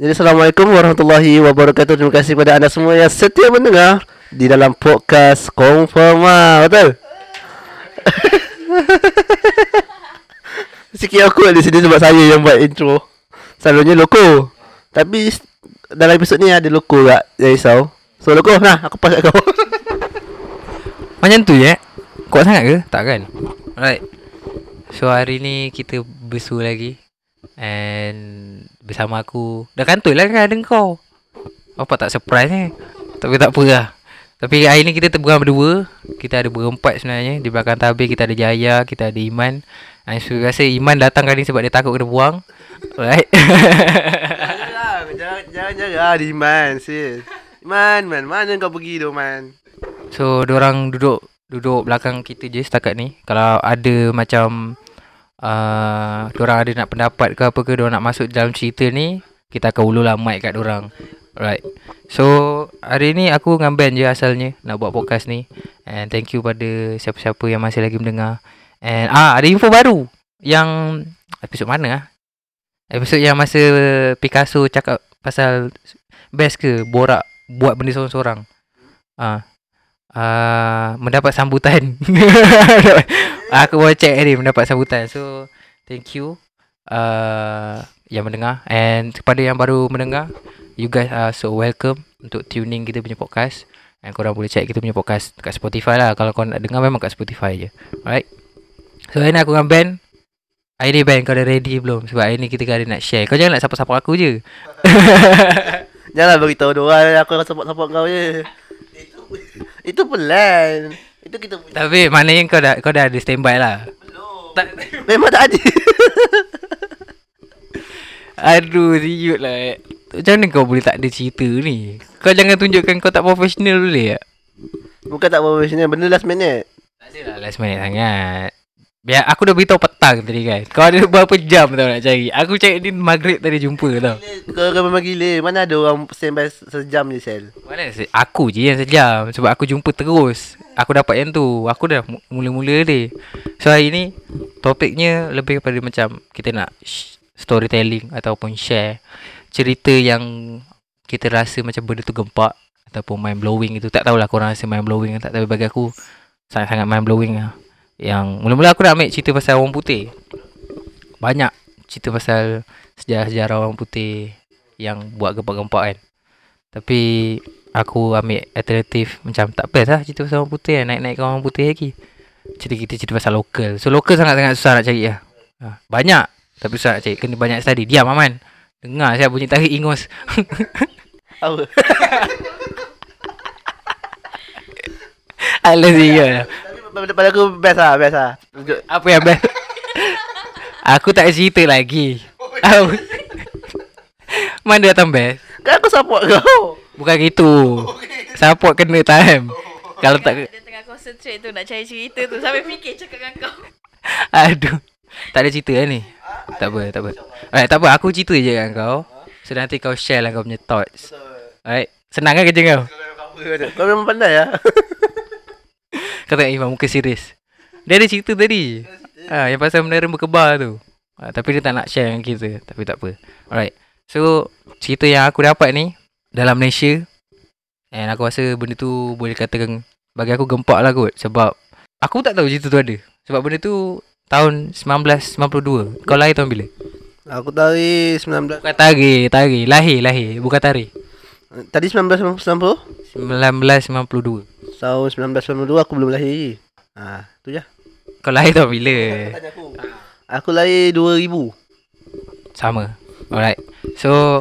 Jadi Assalamualaikum warahmatullahi wabarakatuh. Terima kasih kepada anda semua yang setia mendengar Di dalam podcast Confirma Betul? Sikit aku di sini sebab saya yang buat intro. Selalunya loko. Tapi dalam episod ni ada loko tak Jangan risau. So loko, nah aku pas kat kau. Macam tu je Kuat sangat ke? Tak kan? Alright. So hari ni kita bersu lagi. And Bersama aku. Dah kantul lah kan ada kau. Apa tak surprise ni. Tapi tak apa lah. Tapi hari ni kita terbuang berdua. Kita ada berempat sebenarnya. Di belakang tabir kita ada Jaya Kita ada Iman. And so rasa Iman datang kali ni sebab dia takut kena buang. Alright. Jangan, jangan, jangan, jangan di Iman sis. Iman, man, mana kau pergi tu man So orang duduk Duduk belakang kita je setakat ni. Kalau ada macam uh, Diorang ada nak pendapat ke apa ke Diorang nak masuk dalam cerita ni Kita akan ulur lah mic kat diorang. Alright. So hari ni aku dengan Ben je asalnya Nak buat podcast ni. And thank you pada siapa-siapa yang masih lagi mendengar. And ah ada info baru Yang Episod mana ah? Episod yang masa Picasso cakap pasal Best ke? Borak Buat benda seorang-seorang. Ah, uh, mendapat sambutan. aku baru check tadi mendapat sambutan. So thank you uh, yang mendengar and kepada yang baru mendengar, you guys are so welcome untuk tuning kita punya podcast. And korang boleh check kita punya podcast kat Spotify lah. Kalau kau nak dengar memang kat Spotify je. Alright. So hari ni aku dengan Ben. Hari ni Ben kau dah ready belum? Sebab hari ni kita ada nak share. Kau jangan nak support-support aku je. Janganlah beritahu diorang Aku akan support-support kau je Itu Itu plan Itu kita punya Tapi maknanya kau dah kau dah ada standby lah. Tak, Memang tak ada Aduh, riut lah. Macam mana kau boleh tak ada cerita ni? Kau jangan tunjukkan kau tak profesional boleh tak? Bukan tak profesional Benda last minute Tak adalah last minute sangat. Biar aku dah beritahu petang tadi kan. Kau ada berapa jam tau nak cari. Aku cari ni maghrib tadi jumpa tau. Kau kan memang gila Mana ada orang standby sejam je sel Mana se- aku je yang sejam sebab aku jumpa terus. Aku dapat yang tu. Aku dah mu- mula-mula dia. So hari ni topiknya lebih kepada macam kita nak sh- storytelling ataupun share cerita yang kita rasa macam benda tu gempak ataupun mind blowing itu. Tak tahulah korang rasa mind blowing tak tapi bagi aku sangat-sangat mind blowing lah. Yang mula-mula aku nak ambil cerita pasal orang putih. Banyak cerita pasal sejarah-sejarah orang putih yang buat gempak-gempak kan. Tapi aku ambil alternatif macam tak best lah cerita pasal orang putih kan. Naik-naik orang putih lagi. Cerita kita cerita pasal lokal. So lokal sangat-sangat susah nak cari lah. Ha, banyak tapi susah nak cari. Kena banyak study. Diam Aman. Dengar saya bunyi tarik ingus. Apa Alah dia. Pada, pada aku best lah Best lah Apa yang best? aku tak cerita lagi. Aku- Mana datang best? Kan aku support kau Bukan gitu. Support kena time. Kalau tak Dia tengah concentrate tu Nak cari cerita tu Sampai fikir cakap dengan kau Aduh. Tak ada cerita lah ni. Tak apa, tak apa. Alright, tak apa. Aku cerita je dengan kau. So nanti kau share lah kau punya thoughts. Alright. Senang kan kerja kau? Kau memang pandai lah Kau tengok Iman muka serius. Dia ada cerita tadi. Ha, yang pasal menara berkebar tu. Ha, tapi dia tak nak share dengan kita. Tapi tak apa. Alright. So, cerita yang aku dapat ni dalam Malaysia. And aku rasa benda tu boleh katakan bagi aku gempak lah kot. Sebab aku tak tahu cerita tu ada. Sebab benda tu tahun 1992. Kau lahir tahun bila? Aku tarik 19 Bukan tari, tari. Lahir, lahir. Bukan tari. Tadi 1990 1992. Tahun 1992 aku belum lahir lagi Ha, tu je Kau lahir tahun bila? Tanya aku Aku lahir 2000 Sama. Alright. So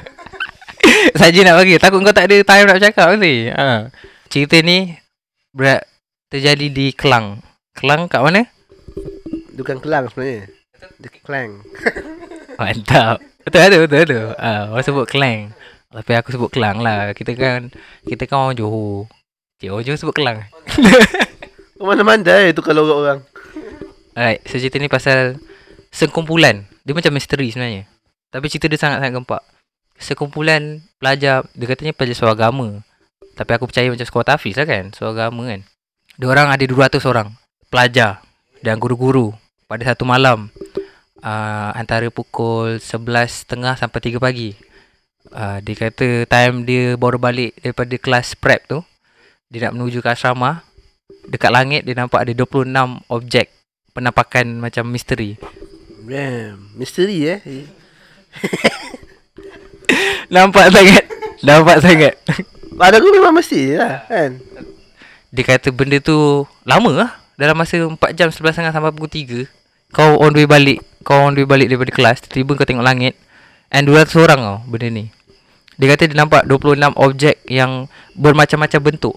Saja nak bagi Takut kau tak ada time nak bercakap nanti ha. Cerita ni Berat Terjadi di Kelang Kelang kat mana? Bukan Kelang sebenarnya Dia Klang Mantap Betul betul betul, betul. Ha, orang sebut Kelang Tapi aku sebut Kelang lah. Kita kan Kita kan orang Johor. Cik Johor sebut Kelang. Kau mana mandai tu kalau orang Alright So cerita ni pasal Sekumpulan. Dia macam misteri sebenarnya. Tapi cerita dia sangat-sangat gempak. Sekumpulan pelajar Dia katanya pelajar suagama Tapi aku percaya macam sekolah tafiz lah kan Suagama kan. Dia orang ada 200 orang Pelajar Dan guru-guru Pada satu malam uh, antara pukul 11.30 sampai 3 pagi. Uh, dia kata time dia baru balik daripada kelas prep tu, dia nak menuju ke asrama, dekat langit dia nampak ada 26 objek penampakan macam misteri. Damn, misteri eh. Nampak sangat. Nampak sangat. Pada aku memang mesti lah kan. Dia kata benda tu lama lah. Dalam masa 4 jam 11.30 sampai pukul 3. Kau on the way balik. Kau on the way balik daripada kelas. Tiba-tiba kau tengok langit. And 200 orang tau benda ni. Dia kata dia nampak 26 objek yang bermacam-macam bentuk.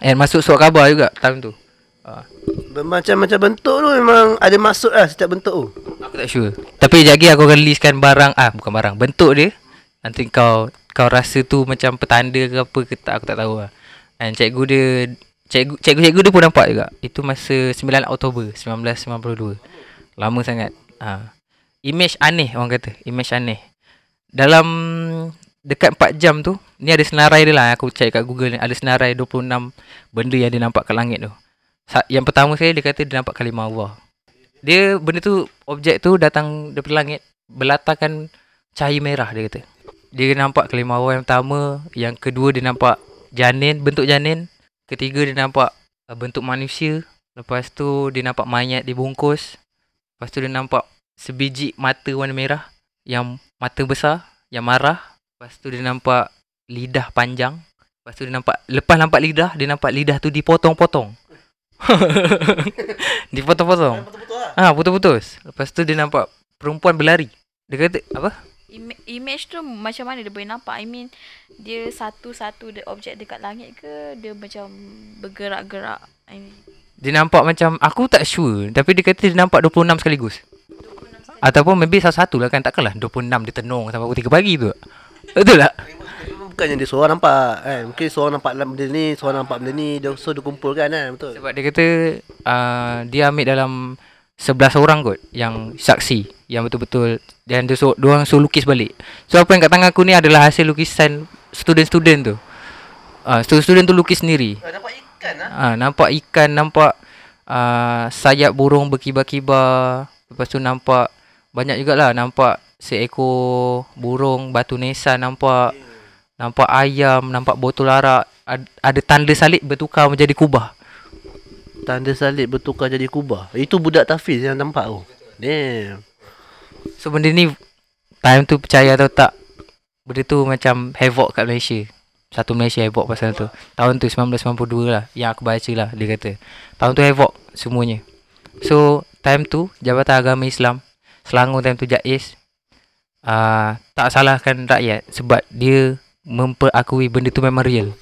And masuk surat khabar juga time tu. Uh, Bermacam-macam bentuk tu memang ada maksud lah setiap bentuk tu. aku tak sure. Tapi sekejap lagi aku akan listkan barang. Ah bukan barang. Bentuk dia. Nanti kau kau rasa tu macam petanda ke apa ke tak. Aku tak tahu lah. And cikgu dia cikgu cikgu-cikgu dia pun nampak juga. Itu masa 9 Oktober 1992. Lama sangat. Ha. Image aneh orang kata. Image aneh. Dalam dekat 4 jam tu, ni ada senarai dia lah. Aku cari kat Google ni. Ada senarai 26 benda yang dia nampak kat langit tu. Yang pertama sekali dia kata dia nampak kalimah Allah. Dia benda tu objek tu datang daripada langit berlatarkan cahaya merah dia kata. Dia nampak kalimah Allah yang pertama, yang kedua dia nampak janin, bentuk janin. Ketiga dia nampak uh, bentuk manusia. Lepas tu dia nampak mayat dibungkus. Lepas tu dia nampak sebiji mata warna merah yang mata besar, yang marah. Lepas tu dia nampak lidah panjang. Lepas tu dia nampak lepas nampak lidah, dia nampak lidah tu dipotong-potong. dipotong-potong. Ah, putus-putus. Lepas tu dia nampak perempuan berlari. Dia kata apa? Ima- image tu macam mana dia boleh nampak? I mean, dia satu-satu de- objek dekat langit ke dia macam bergerak-gerak? I mean, Dia nampak macam aku tak sure tapi dia kata dia nampak 26 sekaligus. Ataupun maybe satu-satu lah kan takkanlah 26 dia tenung sampai pukul 3 pagi tu. Betul tak? Bukannya dia seorang nampak kan. Mungkin seorang nampak dalam benda ni, seorang nampak benda ni. Dia so dia kumpulkan kan. Betul. Sebab dia kata uh, dia ambil dalam 11 orang kot yang saksi yang betul-betul dan dia suruh dia orang suruh lukis balik. So apa yang kat tangan aku ni adalah hasil lukisan student-student tu. Ah uh, student-student tu lukis sendiri. Nampak ikan lah. Ah, nampak ikan, nampak uh, sayap burung berkibar-kibar. Lepas tu nampak banyak jugalah nampak seekor burung batu nisan nampak. Nampak ayam, nampak botol arak. Ad, ada tanda salib bertukar menjadi kubah. Tanda salib bertukar jadi kubah. Itu budak tafiz yang nampak tu. Damn. So benda ni time tu percaya atau tak benda tu macam havoc kat Malaysia. Satu Malaysia havoc pasal tu. Tahun tu 1992 lah yang aku baca lah dia kata. Tahun tu havoc semuanya. So time tu Jabatan Agama Islam Selangor time tu Jais uh, tak salahkan rakyat sebab dia memperakui benda tu memang real.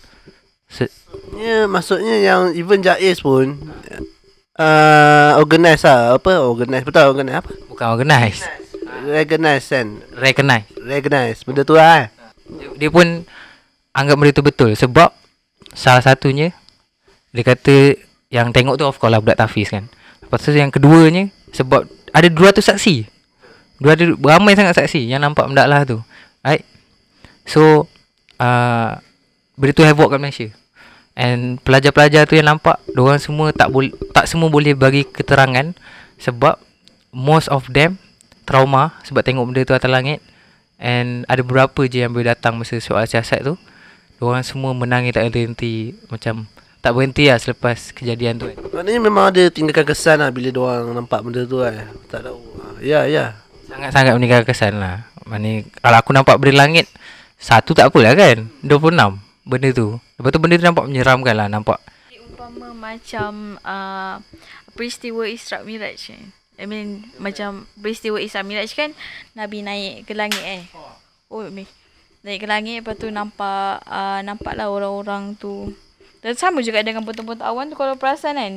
Se- Ya, maksudnya yang even Jais pun uh, organize lah. Apa? Organize. Betul organize apa? bukan organize, Recognize kan. recognize. Recognize. Benda tu lah. eh. Dia, dia pun anggap benda tu betul sebab salah satunya dia kata yang tengok tu of course lah budak tafiz kan. Lepas tu yang keduanya sebab ada 200 saksi. Dua ada ramai sangat saksi yang nampak benda lah tu. Right? So uh, benda tu havoc kat Malaysia. And pelajar-pelajar tu yang nampak orang semua tak boleh tak semua boleh bagi keterangan sebab most of them trauma sebab tengok benda tu atas langit and ada beberapa je yang boleh datang masa soal siasat tu. Orang semua menangis tak henti macam tak berhenti lah selepas kejadian tu kan. Maknanya memang ada tinggalkan kesan lah bila orang nampak benda tu kan. Tak tahu. Ah, Ya, ya. Sangat-sangat meninggalkan kesan lah. Mana kalau aku nampak benda langit satu tak apalah kan. 26 benda tu. Lepas tu benda tu nampak menyeramkan lah nampak. umpama macam uh, peristiwa Isra Miraj kan. I mean macam peristiwa Isra Miraj kan Nabi naik ke langit eh. Oh, mi. Naik ke langit lepas tu nampak uh, nampaklah orang-orang tu. Dan sama juga dengan potong-potong awan tu kalau perasan kan.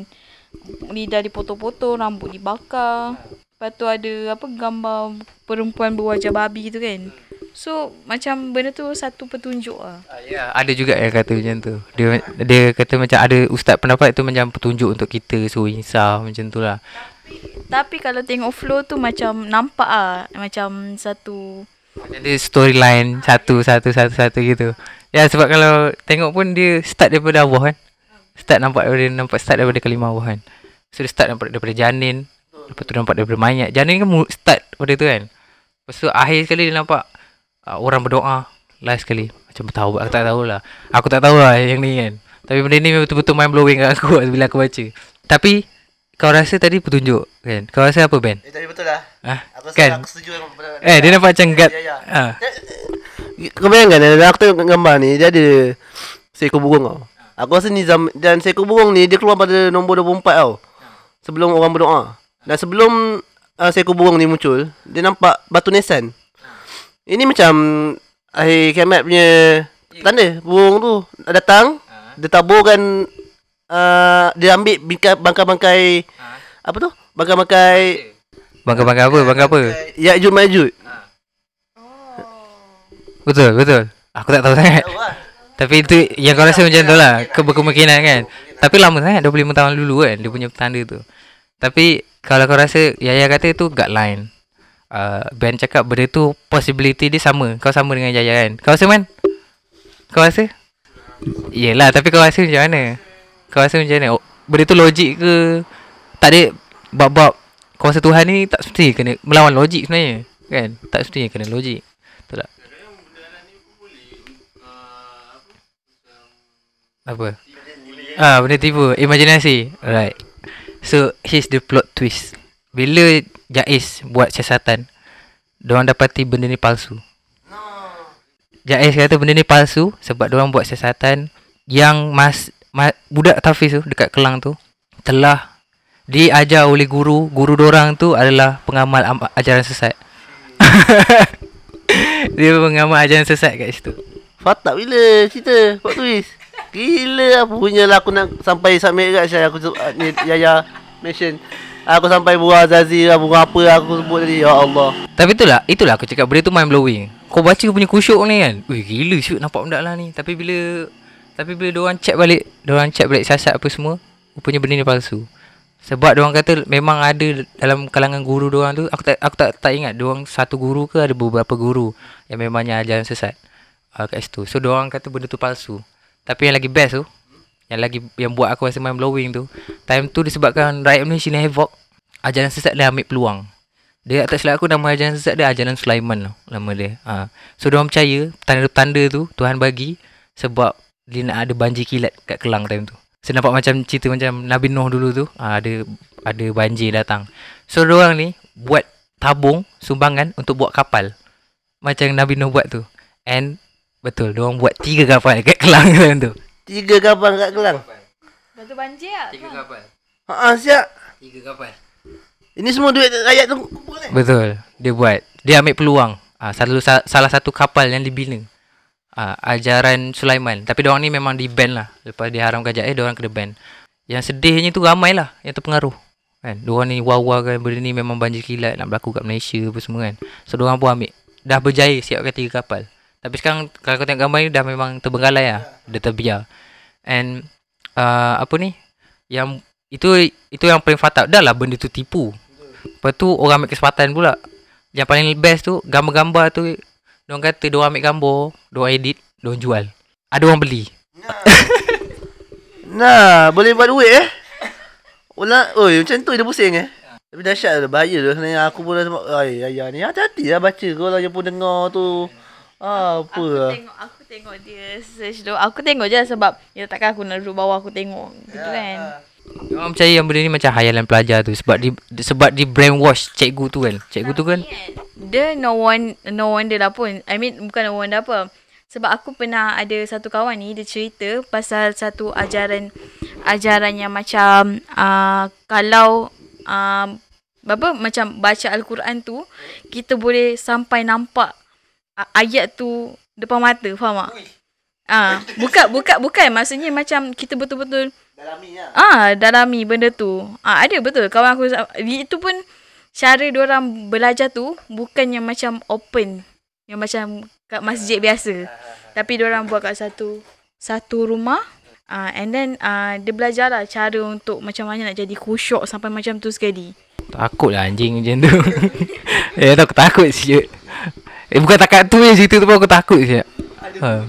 Lidah dipotong-potong, rambut dibakar. Lepas tu ada apa gambar perempuan berwajah babi tu kan. So macam benda tu satu petunjuk lah. Ya, ada juga yang kata macam tu. Dia dia kata macam ada ustaz pendapat tu macam petunjuk untuk kita suruh insaf macam tu lah. Tapi kalau tengok flow tu macam nampak ah macam satu Macam dia storyline satu satu satu satu gitu. Ya sebab kalau tengok pun dia start daripada Allah kan. Start nampak daripada nampak start daripada kalimah Allah kan. So dia start daripada, daripada janin. Lepas tu nampak daripada mayat. Janin kan mu- start pada tu kan. Lepas tu akhir sekali dia nampak uh, orang berdoa. Last sekali. Macam bertahu aku tak tahulah. Aku tak tahulah yang ni kan. Tapi benda ni memang betul-betul mind blowing kat aku bila aku baca. Tapi kau rasa tadi petunjuk kan? Kau rasa apa Ben? Eh, tadi betul lah. Ah, Aku kan? aku setuju dengan Eh dia nampak macam guard. Ya, ya. Ah. Kau bayangkan eh, aku tengok gambar ni dia ada seekor burung tau. Aku rasa ni zam, dan seekor burung ni dia keluar pada nombor 24 tau. Sebelum orang berdoa. Dan sebelum uh, seekor burung ni muncul, dia nampak batu nisan. Ini macam akhir kiamat punya tanda. Burung tu datang, dia taburkan uh, dia ambil bingkai- bangkai-bangkai apa tu? Bangkai-bangkai Bangga-bangga apa? Bangga apa? Ya'jud Ma'jud. Betul, betul. Aku tak tahu sangat. Tapi itu yang kau rasa macam tu lah ke- Berkemungkinan kan Tapi lama sangat 25 tahun dulu kan Dia punya tanda tu Tapi Kalau kau rasa Yaya kata tu guideline uh, Ben cakap benda tu Possibility dia sama Kau sama dengan Yaya kan Kau rasa man? Kau rasa? Yelah tapi kau rasa macam mana? Kau rasa macam mana? Oh, Benda tu logik ke? Tak ada Bab-bab Kuasa Tuhan ni Tak mesti kena Melawan logik sebenarnya Kan? Tak mesti kena logik Betul tak? Apa? Ah, benda tipu. Imaginasi. Alright. So, here's the plot twist. Bila Jais buat siasatan, diorang dapati benda ni palsu. Jais kata benda ni palsu sebab diorang buat siasatan yang mas, ma, budak Tafiz tu dekat Kelang tu telah diajar oleh guru. Guru diorang tu adalah pengamal am, ajaran sesat. Dia pengamal ajaran sesat kat situ. Fatak bila cerita Pak Tuis Gila apa punya lah. Aku nak sampai submit kat Syah. Aku ah, ni Yaya mention Aku sampai buah Azazi lah buah apa aku sebut tadi. Ya Allah. Tapi itulah Itulah aku cakap Benda tu mind blowing. Kau baca punya kusyuk ni kan? Wih gila syuk nampak benda lah ni. Tapi bila Tapi bila diorang check balik Diorang check balik siasat apa semua Rupanya benda ni palsu. Sebab diorang kata Memang ada Dalam kalangan guru diorang tu Aku tak aku tak, tak ingat Diorang satu guru ke Ada beberapa guru Yang memangnya ajaran sesat uh, Kat situ. So diorang kata benda tu palsu Tapi yang lagi best tu yang lagi yang buat aku rasa mind blowing tu time tu disebabkan rakyat Malaysia ni havoc ajaran sesat dia ambil peluang dia tak silap aku nama ajaran sesat dia ajaran Sulaiman lah nama dia. Ha. So dia percaya tanda-tanda tu Tuhan bagi sebab dia nak ada banjir kilat kat Kelang time tu. So nampak macam cerita macam Nabi Nuh dulu tu ha, ada ada banjir datang. So dia orang ni buat tabung sumbangan untuk buat kapal. Macam Nabi Nuh buat tu. And betul dia orang buat tiga kapal kat Kelang tu. Tiga kapal kat Kelang Lepas tu banjir lah. Tiga kan? kapal. Haa siap Tiga kapal. Ini semua duit rakyat tu kumpul ni Betul. Dia buat. Dia ambil peluang. Ah, satu, sa- salah satu kapal yang dibina. Ah, ajaran Sulaiman. Tapi diorang ni memang di ban lah. Lepas diharamkan jahit, diorang kena ban. Yang sedihnya tu ramai lah yang terpengaruh. Kan? Diorang ni wah-wah kan benda ni memang banjir kilat nak berlaku kat Malaysia apa semua kan. So diorang pun ambil. Dah berjaya siapkan tiga kapal. Tapi sekarang kalau kau tengok gambar ni dah memang terbengkalai lah. Dia terbiar. And uh, apa ni? Yang itu itu yang paling fatal. Dah lah benda tu tipu. Lepas tu orang ambil kesempatan pula. Yang paling best tu gambar-gambar tu Diorang kata diorang ambil gambar, diorang edit, diorang jual. Ada orang beli. Nah boleh buat duit eh Ulang Oi macam tu dia pusing eh Tapi dahsyat lah bahaya tu sebenarnya Aku pun dah sebab Ay ayah ni hati-hati lah baca Kalau yang pun dengar tu Apa Aku tengok aku tengok dia search tu. Aku tengok je lah sebab ya takkan aku nak duduk bawah aku tengok gitu kan. Diorang percaya yang benda ni macam hayalan pelajar tu sebab di sebab di brainwash cikgu tu kan. Cikgu tu kan Dia no one no wonder lah pun. I mean bukan no wonder apa. Sebab aku pernah ada satu kawan ni dia cerita pasal satu ajaran ajaran yang macam uh, kalau uh, apa macam baca al-Quran tu kita boleh sampai nampak ayat tu depan mata faham tak? Ah, bukan bukan bukan maksudnya macam kita betul-betul Dalami lah Ah, dalami benda tu. Ah, ada betul. Kawan aku itu pun cara orang belajar tu bukannya macam open. Yang macam kat masjid biasa. Tapi orang buat kat satu satu rumah. Ah, and then ah, dia belajar lah cara untuk macam mana nak jadi khusyuk sampai macam tu sekali. takut lah anjing macam tu. eh aku takut siap. Eh bukan takat tu je cerita tu pun aku takut siap. Ha.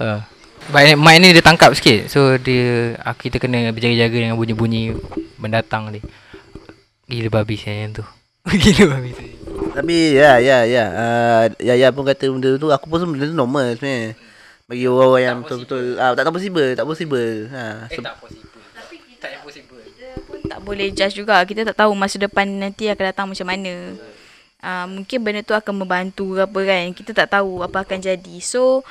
Ha. Baik mic ni dia tangkap sikit. So dia ah, kita kena berjaga-jaga dengan bunyi-bunyi mendatang ni. Gila babi saya yang tu. Gila babi tu. Tapi ya ya ya uh, ya ya pun kata benda tu aku pun benda tu normal sebenarnya. Bagi orang-orang yang betul-betul ah tak tak possible, tak possible. Ha. Eh tak possible. Tak impossible. Kita pun tak boleh judge juga. Kita tak tahu masa depan nanti akan datang macam mana. Uh, mungkin benda tu akan membantu ke apa kan. Kita tak tahu apa akan jadi. So,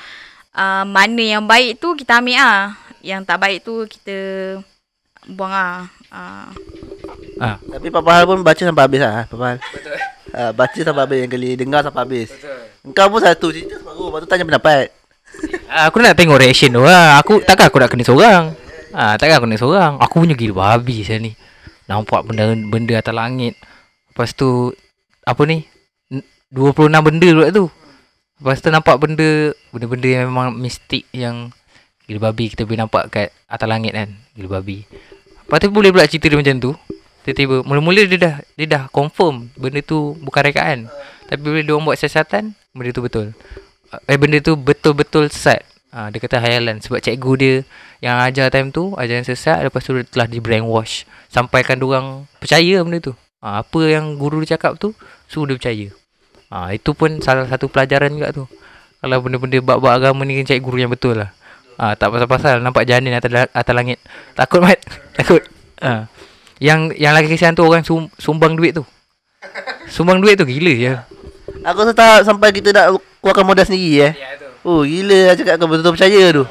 uh, mana yang baik tu kita ambil ah. Yang tak baik tu kita buang ah. Uh, Ah, Tapi Papa Hal pun baca sampai habis lah Papa Hal. betul. Uh, baca sampai habis yang kali dengar sampai habis. Betul. Engkau pun satu cerita separuh, lepas tu tanya pendapat. Ah, aku nak tengok reaction tu lah. Aku takkan aku nak kena seorang. Ah, takkan aku nak seorang. Aku punya gila babi saya ni. Nampak benda benda atas langit. Lepas tu apa ni? N- 26 benda pula tu. Lepas tu nampak benda benda-benda yang memang mistik yang gila babi kita boleh nampak kat atas langit kan. Gila babi. Lepas tu boleh pula cerita dia macam tu. Tiba-tiba mula-mula dia dah dia dah confirm benda tu bukan rekaan. Tapi bila dia orang buat siasatan, benda tu betul. Eh benda tu betul-betul sesat. Ha, dia kata hayalan sebab cikgu dia yang ajar time tu ajaran sesat lepas tu dia telah di brainwash sampaikan dia orang percaya benda tu. Ha, apa yang guru dia cakap tu suruh dia percaya. Ha, itu pun salah satu pelajaran juga tu. Kalau benda-benda bab-bab agama ni kena cari guru yang betul lah. Ha, tak pasal-pasal nampak janin atas, atas langit. Takut mat. Takut. Ha. Yang yang lagi kesian tu orang sum, sumbang duit tu. Sumbang duit tu gila je. Aku rasa tak sampai kita nak keluarkan modal sendiri eh. Ya tu. Oh gila cakap kau betul-betul percaya tu.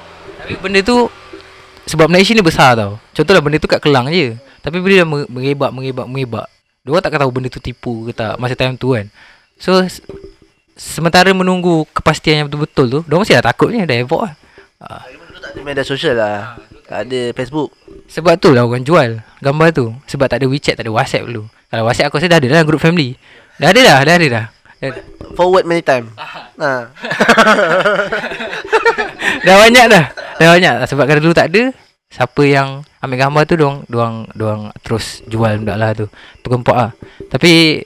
Tapi benda tu sebab Malaysia ni besar tau. Contohlah benda tu kat Kelang je. Tapi bila dia me- mengebak, mengebak, mengebak. Dia orang takkan tahu benda tu tipu ke tak masa time tu kan. So sementara menunggu kepastian yang betul-betul tu, dia mesti dah takut ni dah evok lah. Ah, Dulu tak ada media sosial lah. Tak ada Facebook. sebab tu lah orang jual gambar tu. Sebab tak ada WeChat, tak ada WhatsApp dulu. Kalau WhatsApp aku rasa dah ada dah group family. Dah ada dah, dah ada dah. Dah, Forward many time. Ha. dah banyak dah. Dah banyak sebab kalau dulu tak ada siapa yang ambil gambar tu doang doang doang terus jual benda lah tu. Tergempak ah. Tapi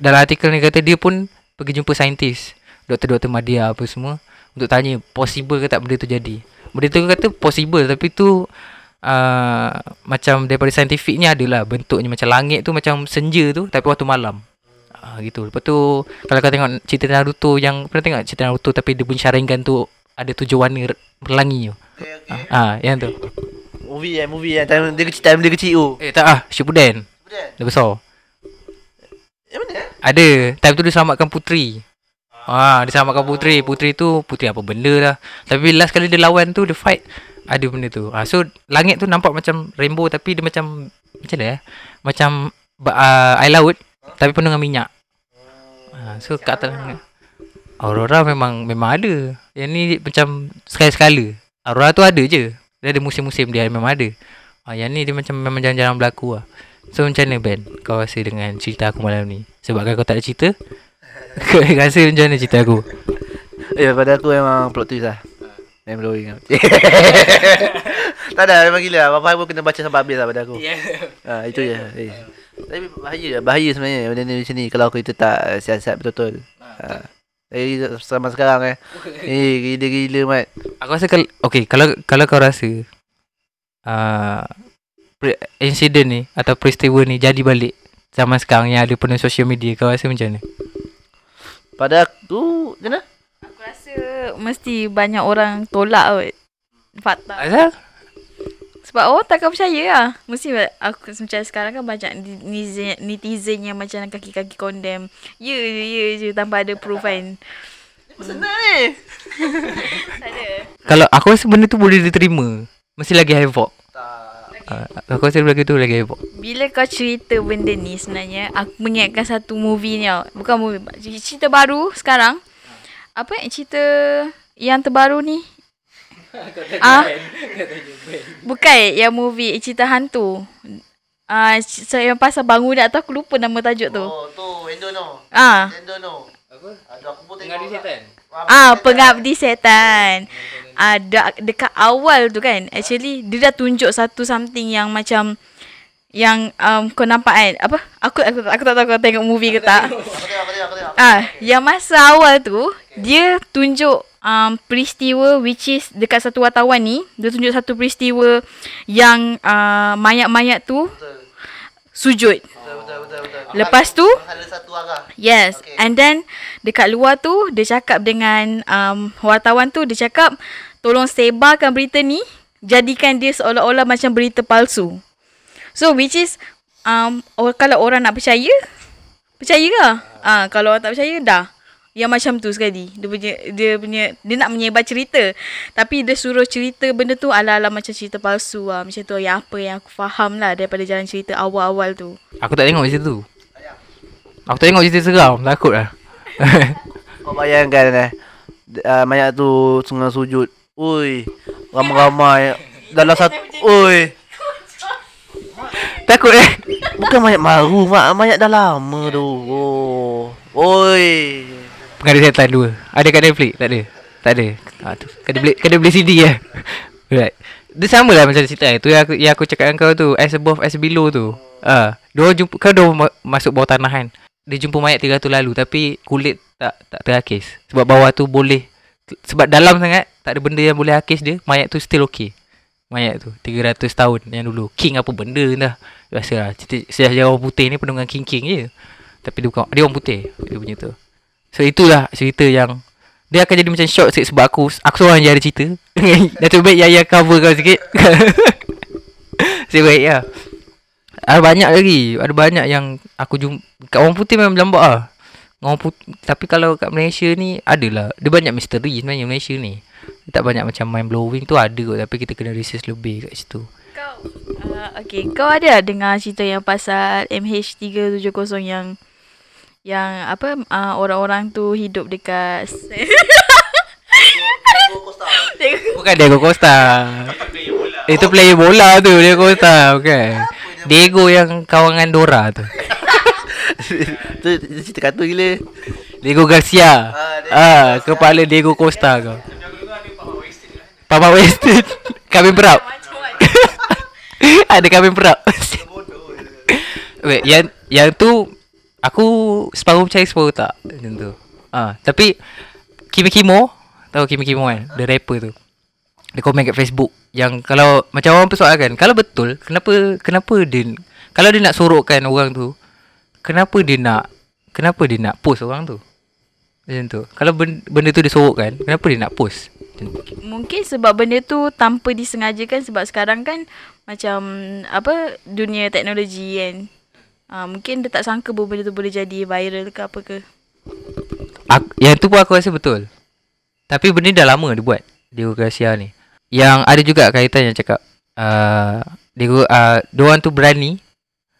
dalam artikel ni kata dia pun pergi jumpa saintis, doktor-doktor media apa semua untuk tanya possible ke tak benda tu jadi. Benda tu kata possible tapi tu uh, macam daripada saintifik ni adalah bentuknya macam langit tu macam senja tu tapi waktu malam. Ah gitu. Lepas tu kalau kau tengok cerita Naruto yang pernah tengok cerita Naruto tapi dia punya Sharingan tu ada tujuh warna pelangi tu. Okay, Ah, ah yang tu. Movie eh, movie eh. Time dia kecil, time dia kecil tu. Eh tak ah, Shippuden. Betul? Dia besar. Yang mana eh? Ada. Time tu dia selamatkan putri. Ah, dia selamatkan putri. Putri tu putri apa benda lah. Tapi last kali dia lawan tu dia fight ada benda tu. Ah, so langit tu nampak macam rainbow tapi dia macam macam mana eh? Macam uh, air laut tapi penuh dengan minyak. Ah, so kat atas langit. Aurora memang memang ada. Yang ni macam sekali-sekala. Aurora tu ada je. Dia ada musim-musim dia memang ada. Ah, yang ni dia macam memang jarang-jarang berlaku lah. So macam mana Ben Kau rasa dengan cerita aku malam ni Sebab kan kau tak ada cerita Kau rasa macam mana cerita aku Eh, pada aku memang plot twist lah. Mind blowing lah. tak ada, memang gila. Apa-apa pun kena baca sampai habis lah pada aku. Ha, itu je. Eh. Tapi bahaya, bahaya sebenarnya benda ni macam ni kalau kita tak siasat betul-betul. Ha. Jadi sama sekarang eh. Eh, gila-gila mat. Aku rasa kalau Okay kalau kalau kau rasa uh, pre- Insiden ni Atau peristiwa ni Jadi balik Zaman sekarang yang ada penuh social media Kau rasa macam mana Pada aku, macam mana? aku rasa mesti banyak orang tolak kot. Fakta. Asal Sebab orang takkan percaya lah. Mesti aku macam sekarang kan banyak netizen, netizen yang macam kaki-kaki condemn. Ya je, ya je tanpa ada proof kan. Senang ni. Tak ada. Kalau aku rasa benda tu boleh diterima Mesti lagi havoc uh, Aku rasa lagi tu lagi havoc Bila kau cerita benda ni sebenarnya Aku mengingatkan satu movie ni tau Bukan movie Cerita baru sekarang Apa yang cerita Yang terbaru ni Ah, Bukan yang movie Cerita hantu Ah, uh, yang pasal bangunan tu aku lupa nama tajuk tu. Oh, tu Endo no. Ah, Endo no. Apa? Aduh, aku pun tengok. ah pengabdi setan. Ada dekat awal tu kan. Actually dia dah tunjuk satu something yang macam yang um, kau nampak kan apa aku aku, aku tak tahu kau tengok movie ke tak Aku tengok, aku tengok, aku tengok. ah yang masa awal tu dia tunjuk um, peristiwa which is dekat satu wartawan ni dia tunjuk satu peristiwa yang uh, mayat-mayat tu sujud. Betul betul betul. betul. Lepas tu Ada satu arah. Yes. Okay. And then dekat luar tu dia cakap dengan um, wartawan tu dia cakap tolong sebarkan berita ni jadikan dia seolah-olah macam berita palsu. So which is um or, kalau orang nak percaya percaya ke? Ah kalau orang tak percaya dah yang macam tu sekali. Dia punya dia punya dia nak menyebar cerita. Tapi dia suruh cerita benda tu ala-ala macam cerita palsu lah. Macam tu yang apa yang aku faham lah daripada jalan cerita awal-awal tu. Aku tak tengok cerita tu. Aku tak tengok cerita seram. Takut lah. Kau bayangkan eh. Uh, mayat tu tengah sujud. Ui. Ramai-ramai. Dalam satu. Ui. Takut eh. Bukan mayat baru. Mak, mayat dah lama tu. Oh. Oi. Pengada setan dua. Ada kat Netflix? Tak ada. Tak ada. Ha, tu. Kena beli kena beli CD lah. Right. Dia sama lah macam cerita tu yang aku, yang aku cakap dengan kau tu. As above, as below tu. Ah, ha. Dia jumpa, kau ma- masuk bawah tanah kan. Dia jumpa mayat 300 lalu tapi kulit tak tak terakis. Sebab bawah tu boleh sebab dalam sangat tak ada benda yang boleh akis dia. Mayat tu still okay. Mayat tu 300 tahun yang dulu. King apa benda dah. Biasalah. Sejarah orang putih ni penuh dengan king-king je. Tapi dia bukan dia orang putih. Dia punya tu. So itulah cerita yang dia akan jadi macam short sikit sebab aku aku seorang je ada cerita. Datuk baik Yaya cover kau sikit. Saya baik ya. Ada banyak lagi. Ada banyak yang aku jumpa kat orang putih memang lambak ah. Orang putih, tapi kalau kat Malaysia ni adalah dia banyak misteri sebenarnya Malaysia ni. Dia tak banyak macam mind blowing tu ada kot tapi kita kena research lebih kat situ. Kau uh, Okay Kau ada dengar cerita yang pasal MH370 yang Yang apa uh, Orang-orang tu hidup dekat Bukan Diego Costa. Itu player bola tu Diego Costa bukan. Diego yang kawangan Dora tu. tu tu cerita kartun gila. Diego Garcia. Ah, Diego Ah, kepala Diego Costa kau. Papa Weston. Kambing perap. Ada kambing perap. Wait, yang yang tu aku separuh percaya separuh tak macam tu. Ah, tapi Kimi Kimo, tahu Kimi Kimo kan? The rapper tu. Dia komen kat Facebook yang kalau macam orang persoalkan, kalau betul, kenapa kenapa dia kalau dia nak sorokkan orang tu, kenapa dia nak kenapa dia nak post orang tu? Macam tu. Kalau benda, benda tu dia sorokkan, kenapa dia nak post? Mungkin sebab benda tu Tanpa disengajakan Sebab sekarang kan Macam Apa Dunia teknologi kan uh, Mungkin dia tak sangka Bahawa benda tu boleh jadi Viral ke apa ke Aku, yang tu pun aku rasa betul. Tapi benda dah lama dia buat. Garcia ni. Yang ada juga kaitan yang cakap uh, Diego uh, diorang tu berani.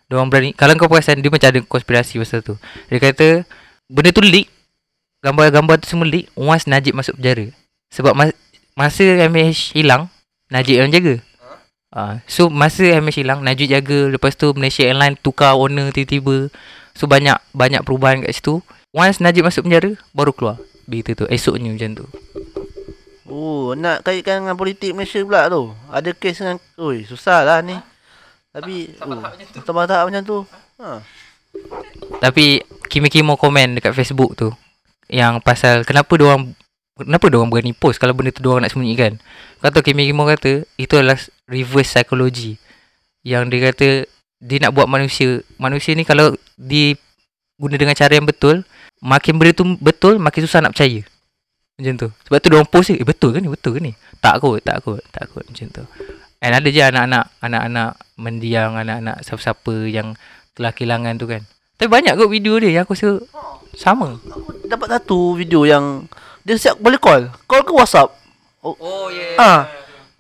Diorang berani. Kalau kau perasan dia macam ada konspirasi pasal tu. Dia kata benda tu leak. Gambar-gambar tu semua leak once Najib masuk penjara. Sebab mas, masa MH hilang Najib yang jaga. Uh, so masa MH hilang Najib jaga lepas tu Malaysia Airlines tukar owner tiba-tiba. So banyak banyak perubahan kat situ. Once Najib masuk penjara Baru keluar Berita tu Esoknya macam tu Oh, nak kaitkan dengan politik Malaysia pula tu. Ada kes dengan oi, susah lah ni. Tapi oh, tambah tahap macam tu. Ha. Tapi Kimi Kimo komen dekat Facebook tu Yang pasal Kenapa diorang Kenapa diorang berani post Kalau benda tu diorang nak sembunyikan Kata Kimi Kimo kata Itu adalah reverse psychology. Yang dia kata Dia nak buat manusia. Manusia ni kalau Diguna dengan cara yang betul Makin benda tu betul Makin susah nak percaya. Macam tu. Sebab tu diorang post je Eh betul ke ni? Betul ke ni? Tak kot Tak kot Tak kot. Macam tu. And ada je anak-anak Anak-anak mendiang Anak-anak siapa-siapa Yang telah kehilangan tu kan. Tapi banyak kot video dia Yang aku rasa Sama. Aku dapat satu video yang dia siap boleh call. Call ke WhatsApp. Oh, Oh yeah ah.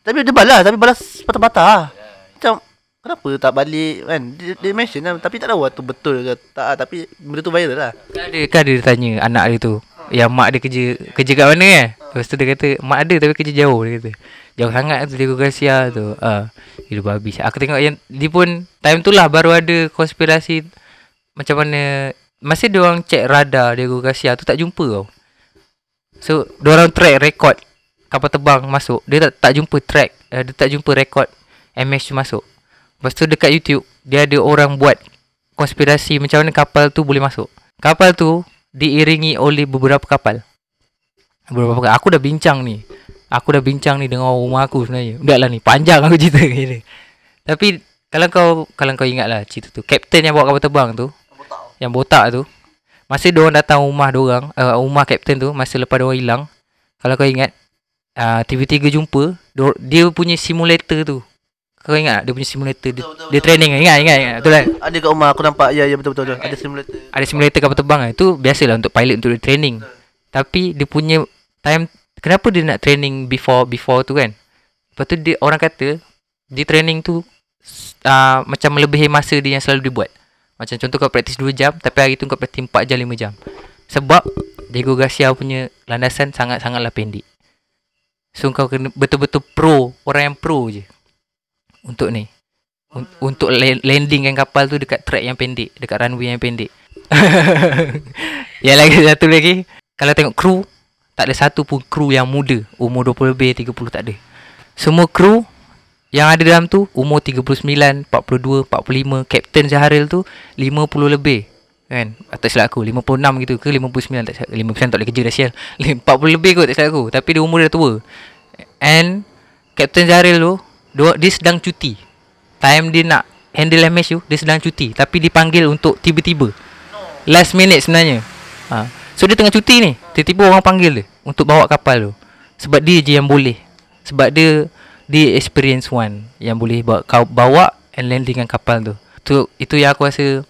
Tapi dia balas, tapi balas patah-patah. Macam kenapa tak balik kan? Dia, dia mention lah, tapi tak tahu lah tu betul ke tak. ah, Tapi benda tu viral lah. Kan ada, kan dia tanya anak dia tu Yang mak dia kerja Kerja kat mana kan Lepas tu dia kata Mak ada tapi kerja jauh Dia kata Jauh sangat tu Dia Garcia tu ah, Gila babi Aku tengok yang Dia pun Time tu lah baru ada konspirasi Macam mana Masa dia orang check radar Diego Garcia tu tak jumpa tau So dia orang track record Kapal terbang masuk. Dia tak, tak jumpa track uh, Dia tak jumpa record MH tu masuk. Lepas tu dekat YouTube Dia ada orang buat Konspirasi macam mana kapal tu boleh masuk. Kapal tu Diiringi oleh beberapa kapal. Beberapa kapal. Aku dah bincang ni. Aku dah bincang ni dengan orang rumah aku sebenarnya. Dah lah ni Panjang aku cerita ni Tapi Kalau kau kalau kau ingat lah cerita tu. Kapten yang bawa kapal terbang tu, yang botak tu. Masa dia orang datang rumah dia orang, uh, rumah kapten tu masa lepas dia orang hilang. Kalau kau ingat, uh, TV3 jumpa dia, dia punya simulator tu. Kau ingat tak dia punya simulator dia, Betul, betul, dia betul. training ingat ingat ingat betul kan? Ada kat rumah aku nampak. Ya, ya betul betul. betul. Ada simulator. Ada simulator kapal terbang kan. Itu biasalah untuk pilot untuk dia training. Tapi dia punya time kenapa dia nak training before before tu kan? Lepas tu dia orang kata dia training tu uh, macam melebihi masa dia yang selalu dibuat. Macam contoh kau praktis 2 jam tapi hari tu kau praktis 4 jam 5 jam. Sebab Diego Garcia punya landasan sangat-sangatlah pendek. So kau kena betul-betul pro, orang yang pro je. Untuk ni. Un- untuk la- landingkan kapal tu dekat track yang pendek, dekat runway yang pendek. yang lagi satu lagi, kalau tengok kru, tak ada satu pun kru yang muda, umur 20 lebih, 30 tak ada. Semua kru yang ada dalam tu umur 39, 42, 45, Captain Zaharil tu 50 lebih. Kan? Tak silap aku 56 gitu ke 59 tak silap 59 tak boleh kerja dah sial. 40 lebih kot tak silap aku Tapi dia umur dah tua. And Captain Zaharil tu dia, dia sedang cuti. Time dia nak handle MH tu Dia sedang cuti. Tapi dipanggil untuk tiba-tiba. Last minute sebenarnya. Ha. So dia tengah cuti ni Tiba-tiba orang panggil dia Untuk bawa kapal tu. Sebab dia je yang boleh. Sebab dia Dia experience one Yang boleh bawa, kau bawa And landingkan kapal tu. Tu Itu yang aku rasa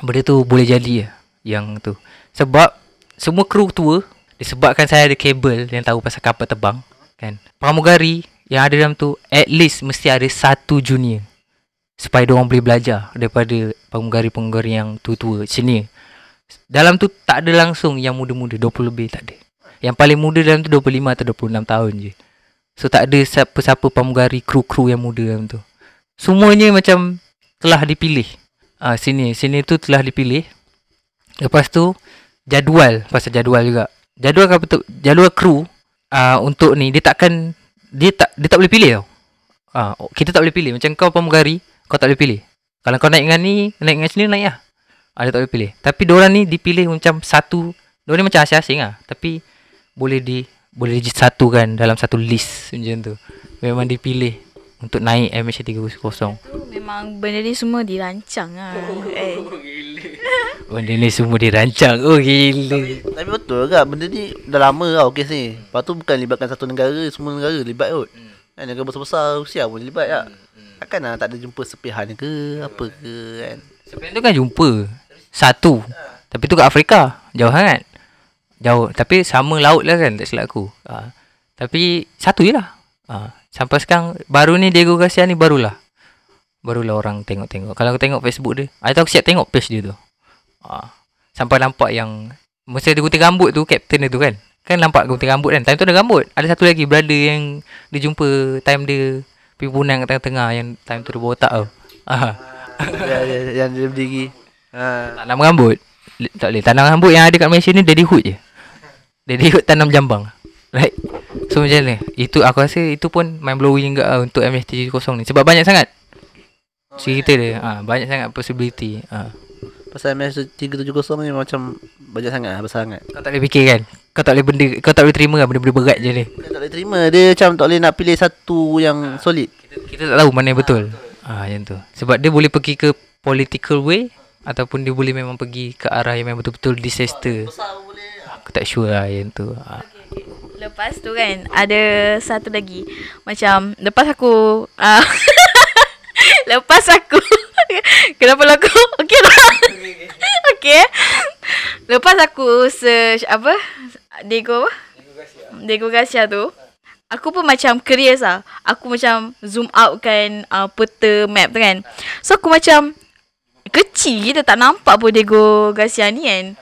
Benda tu boleh jadi lah Yang tu. Sebab Semua kru tua Disebabkan saya ada kabel Yang tahu pasal kapal terbang Kan? Pramugari Yang ada dalam tu At least mesti ada satu junior Supaya diorang boleh belajar Daripada Pramugari-pramugari yang tua-tua Senior Dalam tu tak ada langsung Yang muda-muda 20 lebih tak ada. Yang paling muda dalam tu 25 atau 26 tahun je So tak ada siapa-siapa pramugari Kru-kru yang muda dalam tu Semuanya macam Telah dipilih Ah sini sini tu telah dipilih. Lepas tu jadual pasal jadual juga. Jadual betul jadual kru ah untuk ni dia takkan dia tak dia tak boleh pilih tau. Ah kita tak boleh pilih macam kau pramugari kau tak boleh pilih. Kalau kau naik dengan ni naik dengan sini naik lah. Ah, dia tak boleh pilih. Tapi diorang ni dipilih macam satu diorang ni macam asing-asing lah. Tapi boleh di boleh disatukan dalam satu list macam tu. Memang dipilih untuk naik MH300. Memang benda ni semua dirancang lah. Eh. Benda ni semua dirancang Oh gila Tapi betul ke benda ni dah lama tau kes ni. Lepas tu bukan libatkan satu negara, semua negara libat kot. Kan negara besar-besar Rusia pun libat tak. Takkan lah tak ada jumpa sepihan ke apa ke kan. Sebenarnya tu kan jumpa Satu Tapi tu kat Afrika Jauh sangat Jauh Tapi sama laut lah kan Tak silap aku ha. Tapi Satu je lah ha. Sampai sekarang Baru ni Diego Garcia ni barulah Barulah orang tengok-tengok Kalau aku tengok Facebook dia Atau aku siap tengok page dia tu ha. Sampai nampak yang Masa dia gunting rambut tu Captain dia tu kan Kan nampak gunting rambut kan Time tu ada rambut Ada satu lagi brother yang Dia jumpa Time dia Pergi punang kat tengah-tengah Yang time tu dia bawa otak tau ha. yang, yang, yang dia berdiri. Ha. Tanam rambut Le- Tak boleh Tanam rambut yang ada kat Malaysia ni Daddy Hood je Daddy Hood tanam jambang. Right? So macam mana? Itu aku rasa Itu pun mind blowing juga lah Untuk MH370 ni. Sebab banyak sangat. Cerita dia. Ha, Banyak sangat possibility. Ha. Pasal MH370 ni macam banyak sangat lah, besar sangat. Kau tak boleh fikir kan? Kau tak boleh benda Kau tak boleh terima lah Benda-benda berat je ni Dia tak boleh terima. Dia macam tak boleh nak pilih satu yang solid. Kita tak tahu mana yang betul. Ah, ha, Yang tu. Sebab dia boleh pergi ke Political way Ataupun dia boleh memang pergi Ke arah yang memang betul-betul disaster. Besar. Aku tak sure lah yang tu. Ha. Lepas tu kan ada satu lagi. Macam lepas aku uh, lepas aku. Kenapa lah aku okey tak okey. Lepas aku search apa? Diego apa? Diego Garcia. Tu. Aku pun macam curious lah. Aku macam zoom out kan uh, peta map tu kan. So aku macam kecil kita tak nampak pun Diego Garcia ni kan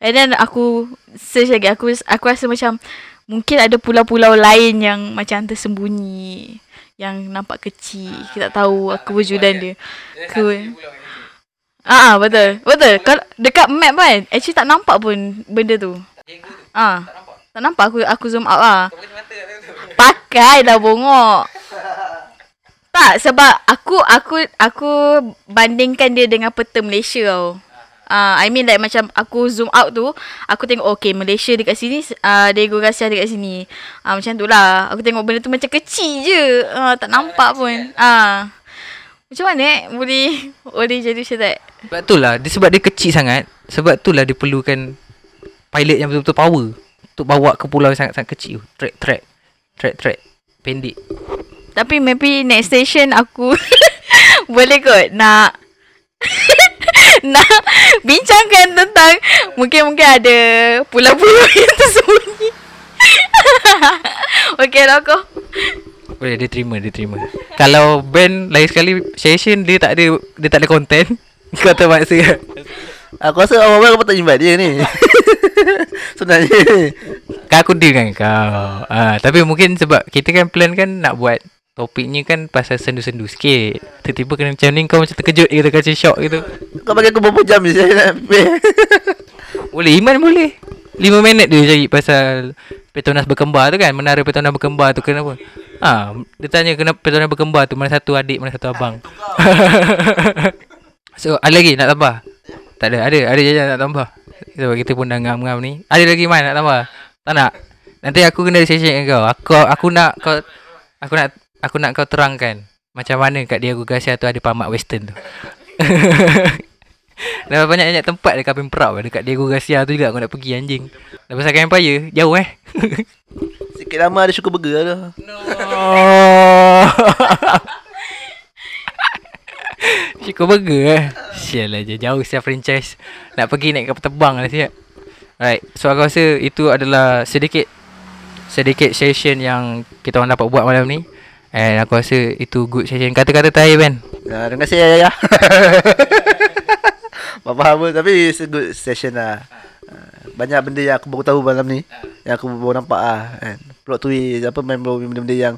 And then aku search lagi aku aku rasa macam mungkin ada pulau-pulau lain yang macam tersembunyi yang nampak kecil. Kita tak tahu kewujudan dia. Ke Ah, ah betul. Betul. Kalau dekat map kan actually tak nampak pun benda tu. Ah. Tak nampak aku aku zoom out lah. Pakai dah bongok. Tak sebab aku aku aku bandingkan dia dengan peta Malaysia tau. Ah, uh, I mean like macam aku zoom out tu, aku tengok okay Malaysia dekat sini, ah uh, Diego Garcia dekat sini. Uh, macam tu lah. Aku tengok benda tu macam kecil je. Uh, tak nampak pun. Ah. Uh. Macam mana eh boleh boleh jadi macam tak? Sebab tu lah dia, Sebab dia kecil sangat Sebab tu lah dia perlukan Pilot yang betul-betul power Untuk bawa ke pulau yang sangat-sangat kecil Track track Track track Pendek Tapi maybe next station aku boleh kot nak nak bincangkan tentang mungkin-mungkin ada pulau-pulau yang tersembunyi. Okey lah kau. Boleh dia terima Dia terima Kalau band Lain sekali Session dia tak ada Dia tak ada content Kau terpaksa Aku rasa awal-awal kau tak invite dia ni. Sebenarnya. Kan aku deal kan kau ah, Tapi mungkin sebab Kita kan plan kan Nak buat Topiknya kan Pasal sendu-sendu sikit. Tiba-tiba kena macam ni Kau macam terkejut gitu Macam shock gitu. Kau bagi aku berapa jam ni saya nak Boleh Iman boleh. 5 minit dia cari pasal Petronas berkembar tu kan Menara Petronas berkembar tu kenapa Ha, dia tanya kenapa Petronas berkembar tu Mana satu adik Mana satu abang. So ada lagi nak tambah? Tak ada Ada Ada je nak tambah. Sebab kita pun dah ngam-ngam ni. Ada lagi man nak tambah? Tak nak? Nanti aku kena session dengan kau. Aku aku nak kau Aku nak Aku nak kau terangkan Macam mana kat Diego Garcia tu Ada pamat western tu. Dah banyak-banyak tempat dekat Pemprov Dekat Diego Garcia tu juga Aku nak pergi anjing. Dah pasal Empire Jauh eh. Sikit lama ada syukur burger lah. No. Syukur burger eh. Sial lah je Jauh siap franchise. Nak pergi naik kapal terbang lah siap. Alright So aku rasa Itu adalah sedikit Sedikit session yang Kita orang dapat buat malam ni And aku rasa Itu good session Kata-kata terakhir Ben Ya, terima kasih Ayah. Bapa apa tapi it's a good session lah. Ah, Banyak benda yang aku baru tahu malam ni. Yang aku baru nampak ah kan. Plot twist apa main baru benda-benda yang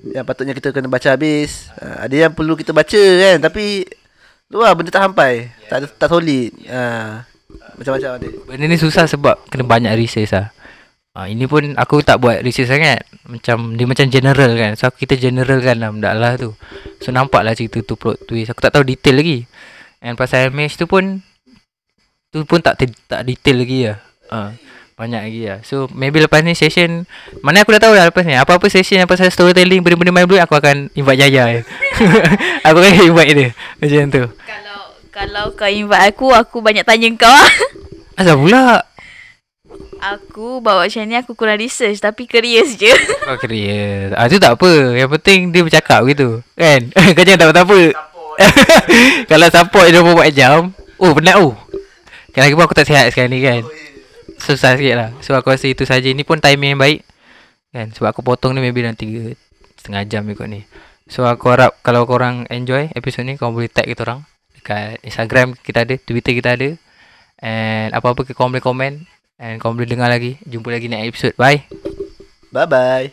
yang patutnya kita kena baca habis. Ah, ada yang perlu kita baca kan tapi tu lah benda tak sampai. Tak tak solid. Ah, macam-macam ada. Benda ni susah sebab Kena banyak research lah ha, Ini pun aku tak buat research sangat Macam Dia macam general kan. So aku- kita general kan dalam dakwah tu. So nampak lah cerita tu plot twist. Aku tak tahu detail lagi. And pasal MH tu pun Tu pun tak te- tak detail lagi lah. Ha, Banyak lagi lah. So maybe lepas ni session Mana aku dah tahu lah lepas ni. Apa-apa session yang pasal storytelling Benda-benda main blue Aku akan invite Jaya Aku akan invite dia. Macam tu. Kalau kalau kau invite aku aku banyak tanya kau. ah. Asal pula aku bawa macam ni aku kurang research tapi curious je. Kau career Ah tu tak apa. Yang penting dia bercakap gitu. Kan? Kau jangan tak apa-apa. Kalau support 24 jam. Oh penat oh. Lagi pun aku tak sihat sekarang ni kan? Susah sikit lah. So aku rasa itu saja. Ini pun timing yang baik. Kan? Sebab aku potong ni maybe dalam 3 Setengah jam ikut ni. So aku harap Kalau korang enjoy episod ni Korang boleh tag kita orang. Dekat Instagram kita ada Twitter kita ada. And apa-apa korang boleh komen And korang boleh dengar lagi. Jumpa lagi next episode. Bye. Bye bye.